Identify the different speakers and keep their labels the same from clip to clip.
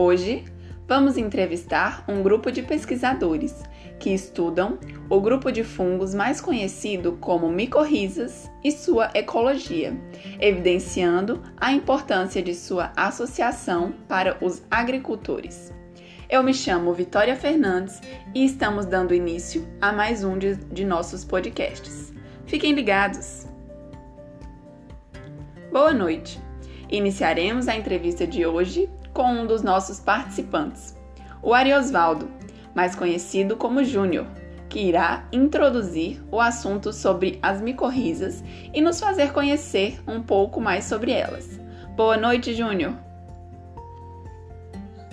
Speaker 1: Hoje, vamos entrevistar um grupo de pesquisadores que estudam o grupo de fungos mais conhecido como micorrizas e sua ecologia, evidenciando a importância de sua associação para os agricultores. Eu me chamo Vitória Fernandes e estamos dando início a mais um de, de nossos podcasts. Fiquem ligados! Boa noite! Iniciaremos a entrevista de hoje com um dos nossos participantes, o Ariosvaldo, mais conhecido como Júnior, que irá introduzir o assunto sobre as micorrizas e nos fazer conhecer um pouco mais sobre elas. Boa noite, Júnior.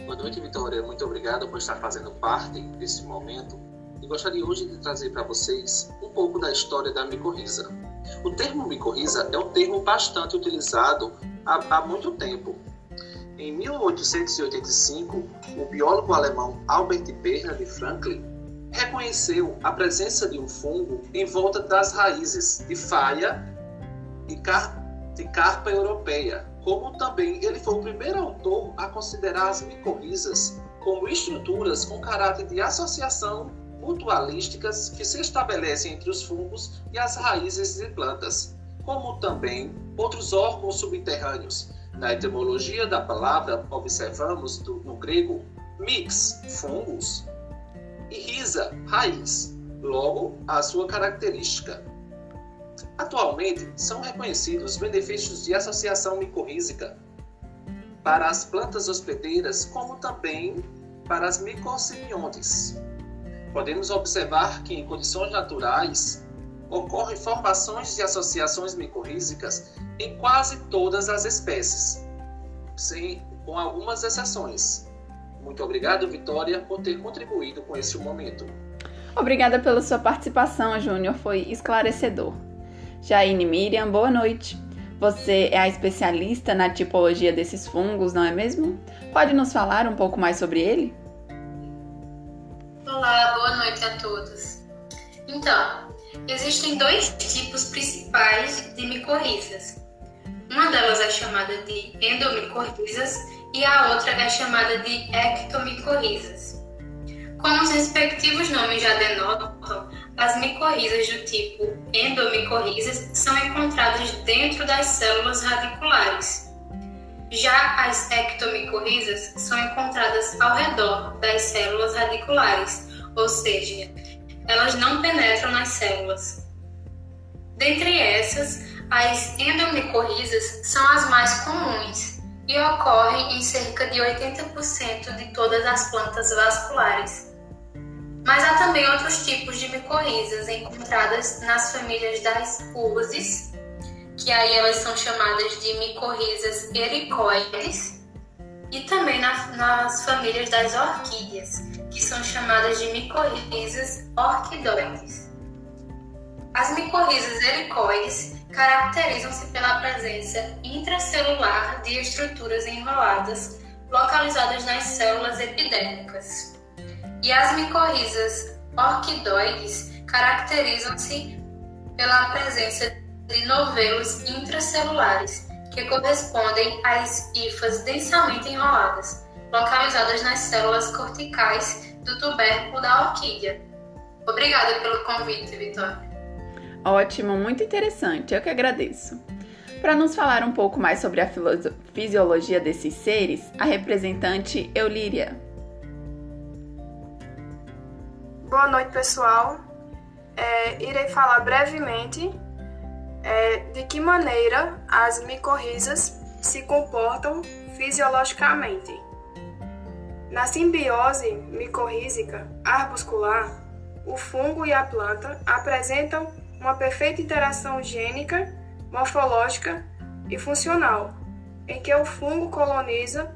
Speaker 2: Boa noite, Vitória. Muito obrigado por estar fazendo parte desse momento e gostaria hoje de trazer para vocês um pouco da história da micorriza. O termo micorriza é um termo bastante utilizado há, há muito tempo. Em 1885, o biólogo alemão Albert Bernhard Franklin reconheceu a presença de um fungo em volta das raízes de faia e car de carpa europeia, como também ele foi o primeiro autor a considerar as micorrizas como estruturas com caráter de associação mutualísticas que se estabelecem entre os fungos e as raízes de plantas, como também outros órgãos subterrâneos. Na etimologia da palavra, observamos do, no grego mix, fungos, e risa, raiz, logo a sua característica. Atualmente, são reconhecidos benefícios de associação micorrízica para as plantas hospedeiras, como também para as micosimbiontes. Podemos observar que, em condições naturais, ocorrem formações de associações micorrízicas em quase todas as espécies, sem, com algumas exceções. Muito obrigado, Vitória, por ter contribuído com esse momento.
Speaker 1: Obrigada pela sua participação, Júnior, foi esclarecedor. Jaine Miriam, boa noite. Você é a especialista na tipologia desses fungos, não é mesmo? Pode nos falar um pouco mais sobre ele?
Speaker 3: Olá, boa noite a todos. Então, existem dois tipos principais de micorrizas. Uma delas é chamada de endomicorrizas e a outra é chamada de ectomicorrizas. Como os respectivos nomes já denotam, as micorrizas do tipo endomicorrizas são encontradas dentro das células radiculares. Já as ectomicorrizas são encontradas ao redor das células radiculares, ou seja, elas não penetram nas células. Dentre essas, as endomicorrizas são as mais comuns e ocorrem em cerca de 80% de todas as plantas vasculares. Mas há também outros tipos de micorrizas encontradas nas famílias das urzes, que aí elas são chamadas de micorrizas ericoides, e também na, nas famílias das orquídeas, que são chamadas de micorrizas orquidoides. As micorrizas helicoides caracterizam-se pela presença intracelular de estruturas enroladas localizadas nas células epidérmicas. E as micorrizas orquidoides caracterizam-se pela presença de novelos intracelulares, que correspondem às hifas densamente enroladas, localizadas nas células corticais do tubérculo da orquídea. Obrigada pelo convite, Vitória.
Speaker 1: Ótimo, muito interessante, eu que agradeço. Para nos falar um pouco mais sobre a fisiologia desses seres, a representante Eulíria.
Speaker 4: Boa noite, pessoal. É, irei falar brevemente é, de que maneira as micorrizas se comportam fisiologicamente. Na simbiose micorrízica arbuscular, o fungo e a planta apresentam uma perfeita interação gênica, morfológica e funcional, em que o fungo coloniza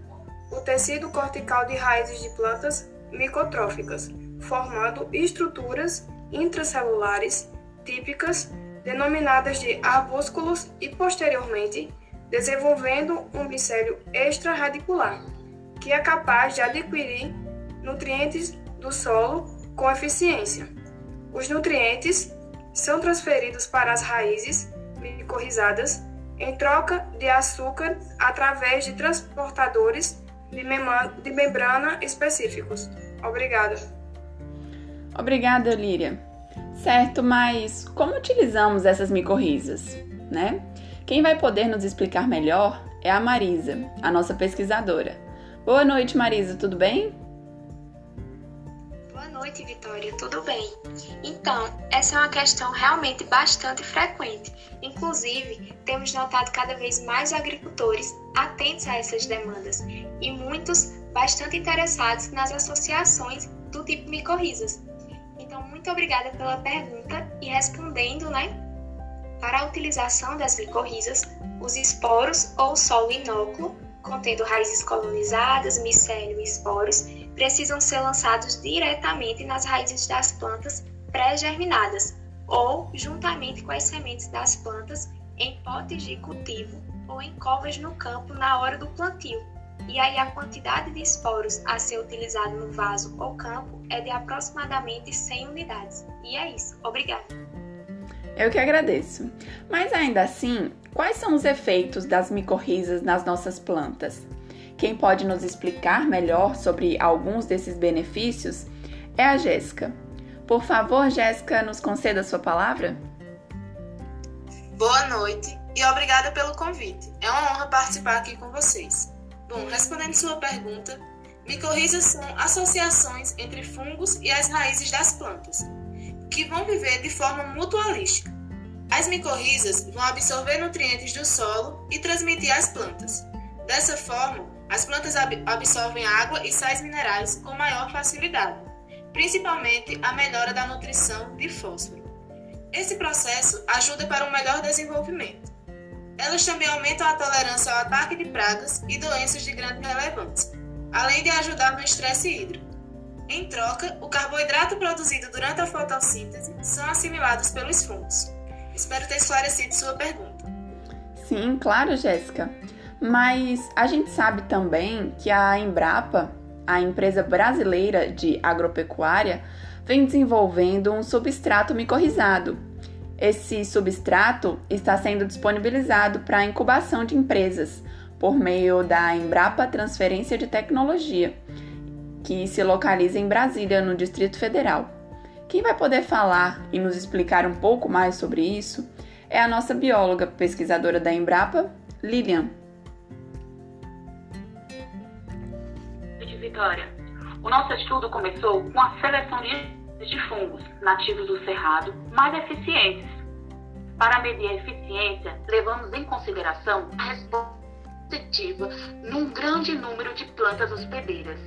Speaker 4: o tecido cortical de raízes de plantas micotróficas, formando estruturas intracelulares típicas denominadas de arbúsculos e posteriormente desenvolvendo um micélio extraradicular que é capaz de adquirir nutrientes do solo com eficiência. Os nutrientes são transferidos para as raízes micorrizadas em troca de açúcar através de transportadores de membrana específicos. Obrigada.
Speaker 1: Obrigada, Líria. Certo, mas como utilizamos essas micorrizas, né? Quem vai poder nos explicar melhor é a Marisa, a nossa pesquisadora. Boa noite, Marisa, tudo bem?
Speaker 5: Boa noite, Vitória, tudo bem? Então, essa é uma questão realmente bastante frequente. Inclusive, temos notado cada vez mais agricultores atentos a essas demandas e muitos bastante interessados nas associações do tipo micorrizas. Então, muito obrigada pela pergunta e respondendo, né? Para a utilização das micorrizas, os esporos ou solo inóculo, contendo raízes colonizadas, micélio e esporos, precisam ser lançados diretamente nas raízes das plantas pré-germinadas ou juntamente com as sementes das plantas em potes de cultivo ou em covas no campo na hora do plantio. E aí a quantidade de esporos a ser utilizado no vaso ou campo é de aproximadamente 100 unidades. E é isso. Obrigada.
Speaker 1: Eu que agradeço. Mas ainda assim, quais são os efeitos das micorrizas nas nossas plantas? Quem pode nos explicar melhor sobre alguns desses benefícios é a Jéssica. Por favor, Jéssica, nos conceda a sua palavra.
Speaker 6: Boa noite e obrigada pelo convite. É uma honra participar aqui com vocês. Bom, respondendo sua pergunta, micorrizas são associações entre fungos e as raízes das plantas, que vão viver de forma mutualística. As micorrizas vão absorver nutrientes do solo e transmitir às plantas. Dessa forma, as plantas absorvem água e sais minerais com maior facilidade, principalmente a melhora da nutrição de fósforo. Esse processo ajuda para um melhor desenvolvimento. Elas também aumentam a tolerância ao ataque de pragas e doenças de grande relevância, além de ajudar no estresse hídrico. Em troca, o carboidrato produzido durante a fotossíntese são assimilados pelos fungos. Espero ter esclarecido sua pergunta.
Speaker 1: Sim, claro, Jéssica. Mas a gente sabe também que a Embrapa, a empresa brasileira de agropecuária, vem desenvolvendo um substrato micorrizado. Esse substrato está sendo disponibilizado para incubação de empresas por meio da Embrapa Transferência de Tecnologia, que se localiza em Brasília, no Distrito Federal. Quem vai poder falar e nos explicar um pouco mais sobre isso é a nossa bióloga pesquisadora da Embrapa, Lilian.
Speaker 7: Vitória. O nosso estudo começou com a seleção de, fungos nativos do cerrado mais eficientes. Para medir a eficiência, levamos em consideração a resposta positiva num grande número de plantas hospedeiras,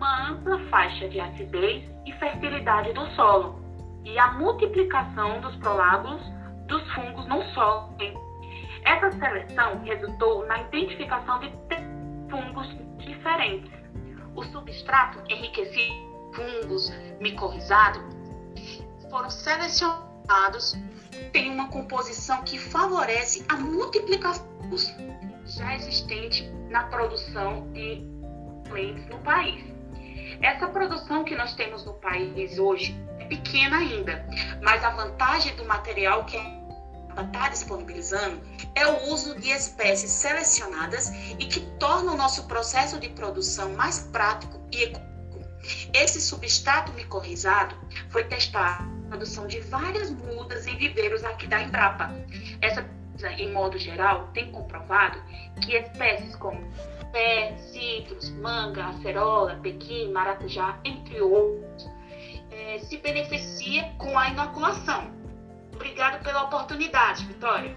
Speaker 7: uma ampla faixa de acidez e fertilidade do solo e a multiplicação dos prolábulos dos fungos no solo. Essa seleção resultou na identificação de fungos diferentes o substrato enriquecido fungos micorrizado foram selecionados tem uma composição que favorece a multiplicação já existente na produção de alimentos no país. Essa produção que nós temos no país hoje é pequena ainda, mas a vantagem do material que é está disponibilizando é o uso de espécies selecionadas e que torna o nosso processo de produção mais prático e econômico. Esse substrato micorrizado foi testado na produção de várias mudas em viveiros aqui da Embrapa. Essa, em modo geral, tem comprovado que espécies como pé, citros, manga, acerola, pequi, maracujá, entre outros, é, se beneficia com a inoculação Obrigado pela oportunidade, Vitória.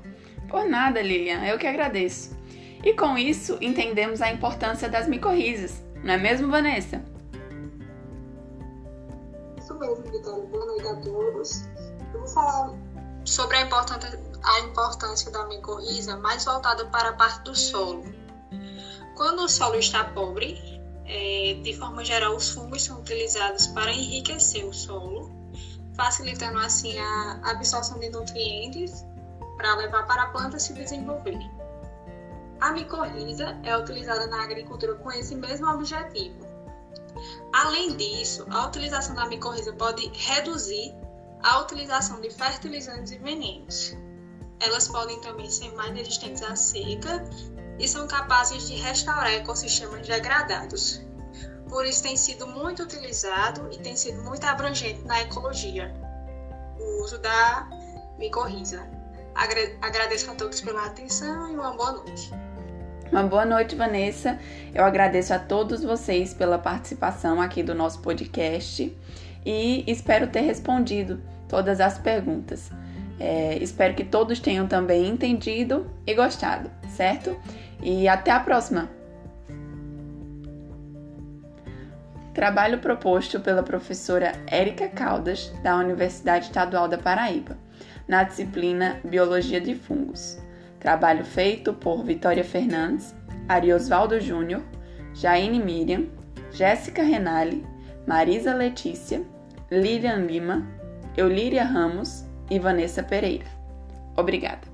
Speaker 1: Por nada, Lilian, eu que agradeço. E com isso, entendemos a importância das micorrizas, não é mesmo, Vanessa?
Speaker 8: Isso mesmo, Vitória. Boa noite a todos. Eu vou falar sobre a importância, a importância da micorriza mais voltada para a parte do solo. Quando o solo está pobre, é, de forma geral, os fungos são utilizados para enriquecer o solo facilitando assim a absorção de nutrientes para levar para a planta se desenvolver. A micorriza é utilizada na agricultura com esse mesmo objetivo. Além disso, a utilização da micorriza pode reduzir a utilização de fertilizantes e venenos. Elas podem também ser mais resistentes à seca e são capazes de restaurar ecossistemas degradados. Por isso tem sido muito utilizado e tem sido muito abrangente na ecologia o uso da micorriza. Agradeço a todos pela atenção e uma boa noite.
Speaker 1: Uma boa noite, Vanessa. Eu agradeço a todos vocês pela participação aqui do nosso podcast e espero ter respondido todas as perguntas. É, espero que todos tenham também entendido e gostado, certo? E até a próxima! Trabalho proposto pela professora Érica Caldas, da Universidade Estadual da Paraíba, na disciplina Biologia de Fungos. Trabalho feito por Vitória Fernandes, Ariosvaldo Júnior, Jaine Miriam, Jéssica Renali, Marisa Letícia, Lilian Lima, Eulíria Ramos e Vanessa Pereira. Obrigada!